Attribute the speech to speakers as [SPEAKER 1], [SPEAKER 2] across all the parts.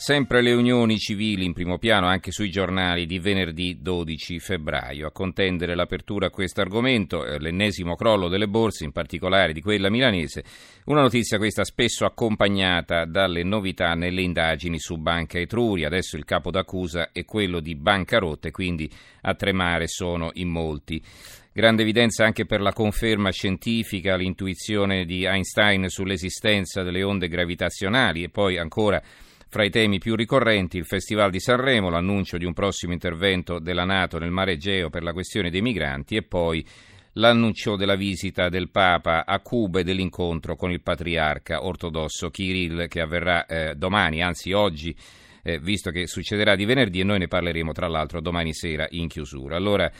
[SPEAKER 1] Sempre le unioni civili in primo piano anche sui giornali di venerdì 12 febbraio. A contendere l'apertura a questo argomento, eh, l'ennesimo crollo delle borse, in particolare di quella milanese, una notizia questa spesso accompagnata dalle novità nelle indagini su Banca Etruria. Adesso il capo d'accusa è quello di bancarotte, quindi a tremare sono in molti. Grande evidenza anche per la conferma scientifica, l'intuizione di Einstein sull'esistenza delle onde gravitazionali e poi ancora fra i temi più ricorrenti il Festival di Sanremo, l'annuncio di un prossimo intervento della Nato nel mare Egeo per la questione dei migranti e poi l'annuncio della visita del Papa a Cuba e dell'incontro con il patriarca ortodosso Kirill che avverrà eh, domani, anzi oggi. Eh, visto che succederà di venerdì e noi ne parleremo tra l'altro domani sera in chiusura. Allora,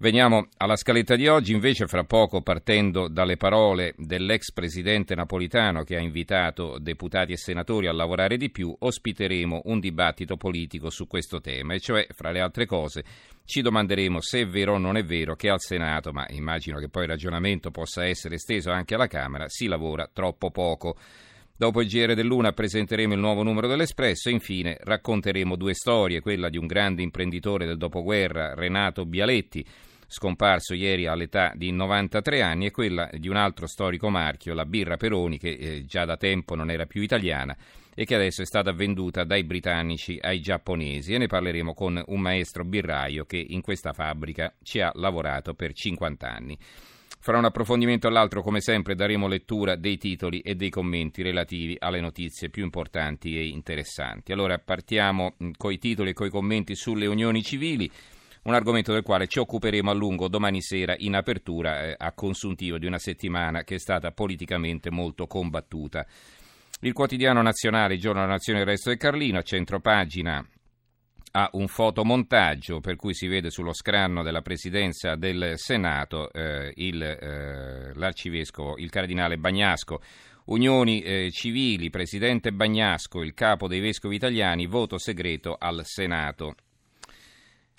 [SPEAKER 1] Veniamo alla scaletta di oggi, invece fra poco partendo dalle parole dell'ex presidente napolitano che ha invitato deputati e senatori a lavorare di più, ospiteremo un dibattito politico su questo tema, e cioè, fra le altre cose, ci domanderemo se è vero o non è vero che al Senato, ma immagino che poi il ragionamento possa essere esteso anche alla Camera, si lavora troppo poco. Dopo il GR dell'Una presenteremo il nuovo numero dell'Espresso e infine racconteremo due storie, quella di un grande imprenditore del dopoguerra, Renato Bialetti, scomparso ieri all'età di 93 anni, e quella di un altro storico marchio, la birra Peroni, che eh, già da tempo non era più italiana e che adesso è stata venduta dai britannici ai giapponesi e ne parleremo con un maestro birraio che in questa fabbrica ci ha lavorato per 50 anni. Fra un approfondimento all'altro, come sempre, daremo lettura dei titoli e dei commenti relativi alle notizie più importanti e interessanti. Allora partiamo con i titoli e con i commenti sulle unioni civili un argomento del quale ci occuperemo a lungo domani sera in apertura eh, a consuntivo di una settimana che è stata politicamente molto combattuta. Il quotidiano nazionale, il giorno della nazione, il resto del Carlino, a centro pagina ha un fotomontaggio per cui si vede sullo scranno della presidenza del Senato eh, il, eh, l'arcivescovo, il cardinale Bagnasco. Unioni eh, civili, presidente Bagnasco, il capo dei vescovi italiani, voto segreto al Senato.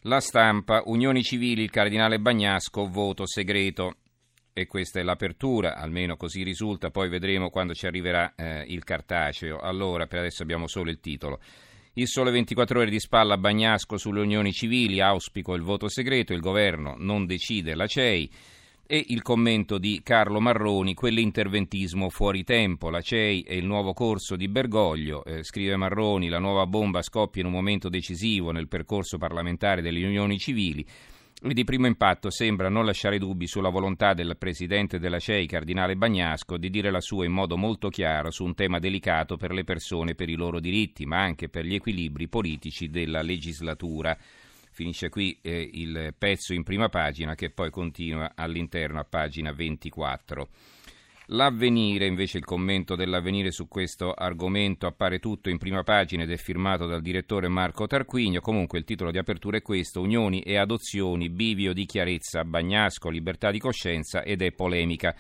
[SPEAKER 1] La stampa, Unioni Civili, il cardinale Bagnasco, voto segreto. E questa è l'apertura, almeno così risulta, poi vedremo quando ci arriverà eh, il cartaceo. Allora, per adesso abbiamo solo il titolo. Il sole 24 ore di spalla Bagnasco sulle unioni civili, auspico il voto segreto, il governo non decide la CEI e il commento di Carlo Marroni, quell'interventismo fuori tempo, la CEI e il nuovo corso di Bergoglio, eh, scrive Marroni, la nuova bomba scoppia in un momento decisivo nel percorso parlamentare delle unioni civili e di primo impatto sembra non lasciare dubbi sulla volontà del presidente della CEI, Cardinale Bagnasco, di dire la sua in modo molto chiaro su un tema delicato per le persone per i loro diritti, ma anche per gli equilibri politici della legislatura. Finisce qui eh, il pezzo in prima pagina che poi continua all'interno a pagina 24. L'avvenire, invece il commento dell'avvenire su questo argomento appare tutto in prima pagina ed è firmato dal direttore Marco Tarquinio. Comunque il titolo di apertura è questo: Unioni e adozioni, bivio di chiarezza, bagnasco, libertà di coscienza ed è polemica.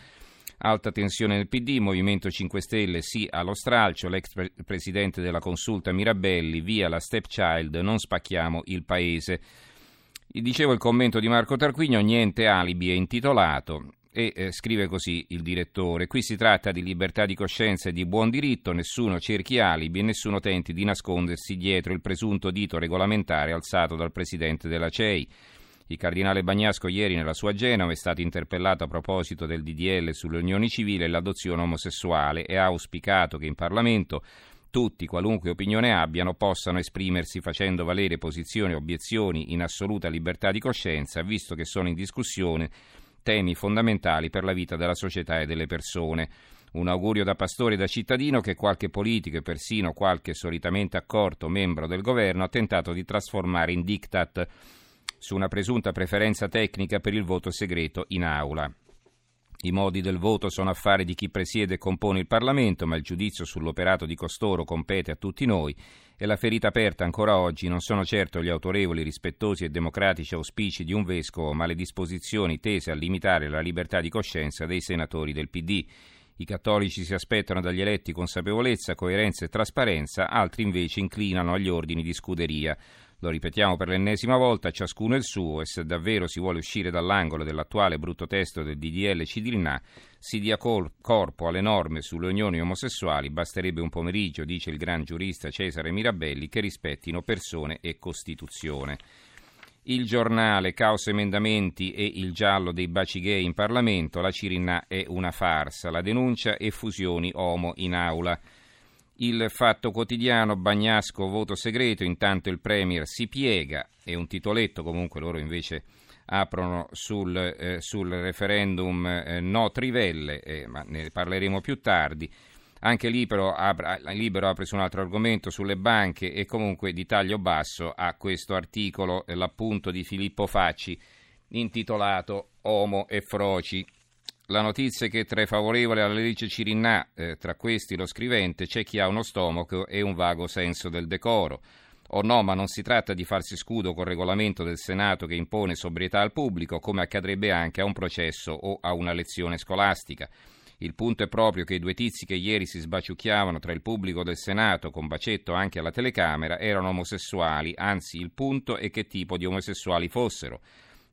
[SPEAKER 1] Alta tensione nel PD, Movimento 5 Stelle sì allo stralcio, l'ex pre- presidente della consulta Mirabelli, via la stepchild, non spacchiamo il paese. Dicevo il commento di Marco Tarquinio, niente alibi è intitolato e eh, scrive così il direttore, qui si tratta di libertà di coscienza e di buon diritto, nessuno cerchi alibi e nessuno tenti di nascondersi dietro il presunto dito regolamentare alzato dal presidente della CEI. Il cardinale Bagnasco ieri nella sua Genova è stato interpellato a proposito del DDL sulle unioni civili e l'adozione omosessuale e ha auspicato che in Parlamento tutti, qualunque opinione abbiano, possano esprimersi facendo valere posizioni e obiezioni in assoluta libertà di coscienza, visto che sono in discussione temi fondamentali per la vita della società e delle persone. Un augurio da pastore e da cittadino che qualche politico e persino qualche solitamente accorto membro del governo ha tentato di trasformare in diktat su una presunta preferenza tecnica per il voto segreto in aula. I modi del voto sono affari di chi presiede e compone il Parlamento, ma il giudizio sull'operato di costoro compete a tutti noi e la ferita aperta ancora oggi non sono certo gli autorevoli, rispettosi e democratici auspici di un vescovo, ma le disposizioni tese a limitare la libertà di coscienza dei senatori del PD. I cattolici si aspettano dagli eletti consapevolezza, coerenza e trasparenza, altri invece inclinano agli ordini di scuderia. Lo ripetiamo per l'ennesima volta, ciascuno il suo e se davvero si vuole uscire dall'angolo dell'attuale brutto testo del DDL Cidilinà, si dia col- corpo alle norme sulle unioni omosessuali, basterebbe un pomeriggio, dice il gran giurista Cesare Mirabelli, che rispettino persone e Costituzione. Il giornale, caos emendamenti e il giallo dei baci gay in Parlamento, la Cirinà è una farsa, la denuncia e fusioni omo in aula. Il fatto quotidiano, Bagnasco, voto segreto, intanto il Premier si piega, è un titoletto, comunque loro invece aprono sul, eh, sul referendum eh, no trivelle, eh, ma ne parleremo più tardi. Anche Libero apre, Libero apre su un altro argomento sulle banche e comunque di taglio basso a questo articolo, eh, l'appunto di Filippo Facci intitolato Omo e Froci. La notizia è che tra i favorevoli alla legge Cirinnà, eh, tra questi lo scrivente, c'è chi ha uno stomaco e un vago senso del decoro. O no, ma non si tratta di farsi scudo col regolamento del Senato che impone sobrietà al pubblico, come accadrebbe anche a un processo o a una lezione scolastica. Il punto è proprio che i due tizi che ieri si sbaciucchiavano tra il pubblico del Senato, con bacetto anche alla telecamera, erano omosessuali, anzi il punto è che tipo di omosessuali fossero.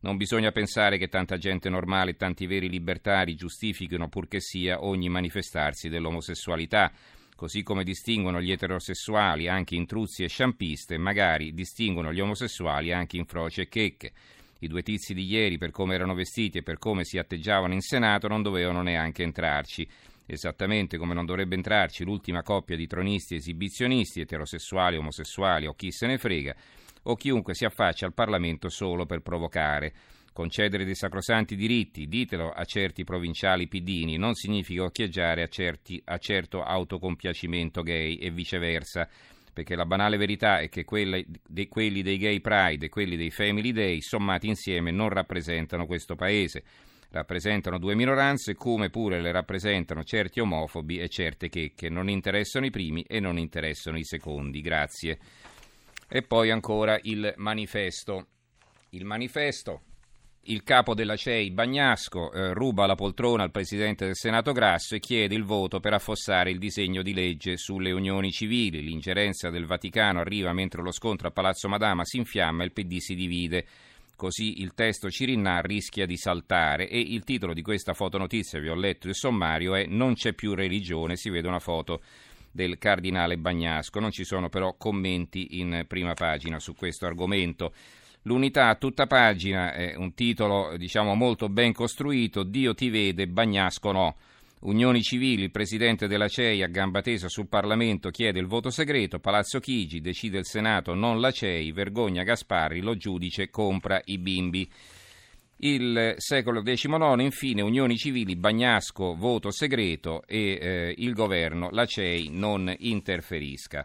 [SPEAKER 1] Non bisogna pensare che tanta gente normale e tanti veri libertari giustifichino purché sia ogni manifestarsi dell'omosessualità, così come distinguono gli eterosessuali anche in truzzi e sciampiste, magari distinguono gli omosessuali anche in froce e checche. I due tizi di ieri, per come erano vestiti e per come si atteggiavano in Senato, non dovevano neanche entrarci. Esattamente come non dovrebbe entrarci l'ultima coppia di tronisti esibizionisti, eterosessuali, omosessuali o chi se ne frega, o chiunque si affaccia al Parlamento solo per provocare. Concedere dei sacrosanti diritti, ditelo a certi provinciali pidini, non significa occhieggiare a, certi, a certo autocompiacimento gay e viceversa, perché la banale verità è che quelli, de, quelli dei gay pride e quelli dei family day sommati insieme non rappresentano questo paese. Rappresentano due minoranze come pure le rappresentano certi omofobi e certe che, che non interessano i primi e non interessano i secondi. Grazie. E poi ancora il manifesto. Il manifesto, il capo della CEI Bagnasco eh, ruba la poltrona al presidente del Senato Grasso e chiede il voto per affossare il disegno di legge sulle unioni civili. L'ingerenza del Vaticano arriva mentre lo scontro a Palazzo Madama si infiamma e il PD si divide. Così il testo Cirinnà rischia di saltare e il titolo di questa fotonotizia, vi ho letto il sommario, è Non c'è più religione, si vede una foto del cardinale Bagnasco. Non ci sono però commenti in prima pagina su questo argomento. L'unità a tutta pagina è un titolo diciamo molto ben costruito, Dio ti vede, Bagnasco no. Unioni civili, il presidente della CEI a gamba tesa sul Parlamento chiede il voto segreto, Palazzo Chigi decide il Senato, non la CEI, vergogna Gasparri, lo giudice compra i bimbi. Il secolo XIX, infine, unioni civili, Bagnasco, voto segreto e eh, il governo, la CEI, non interferisca.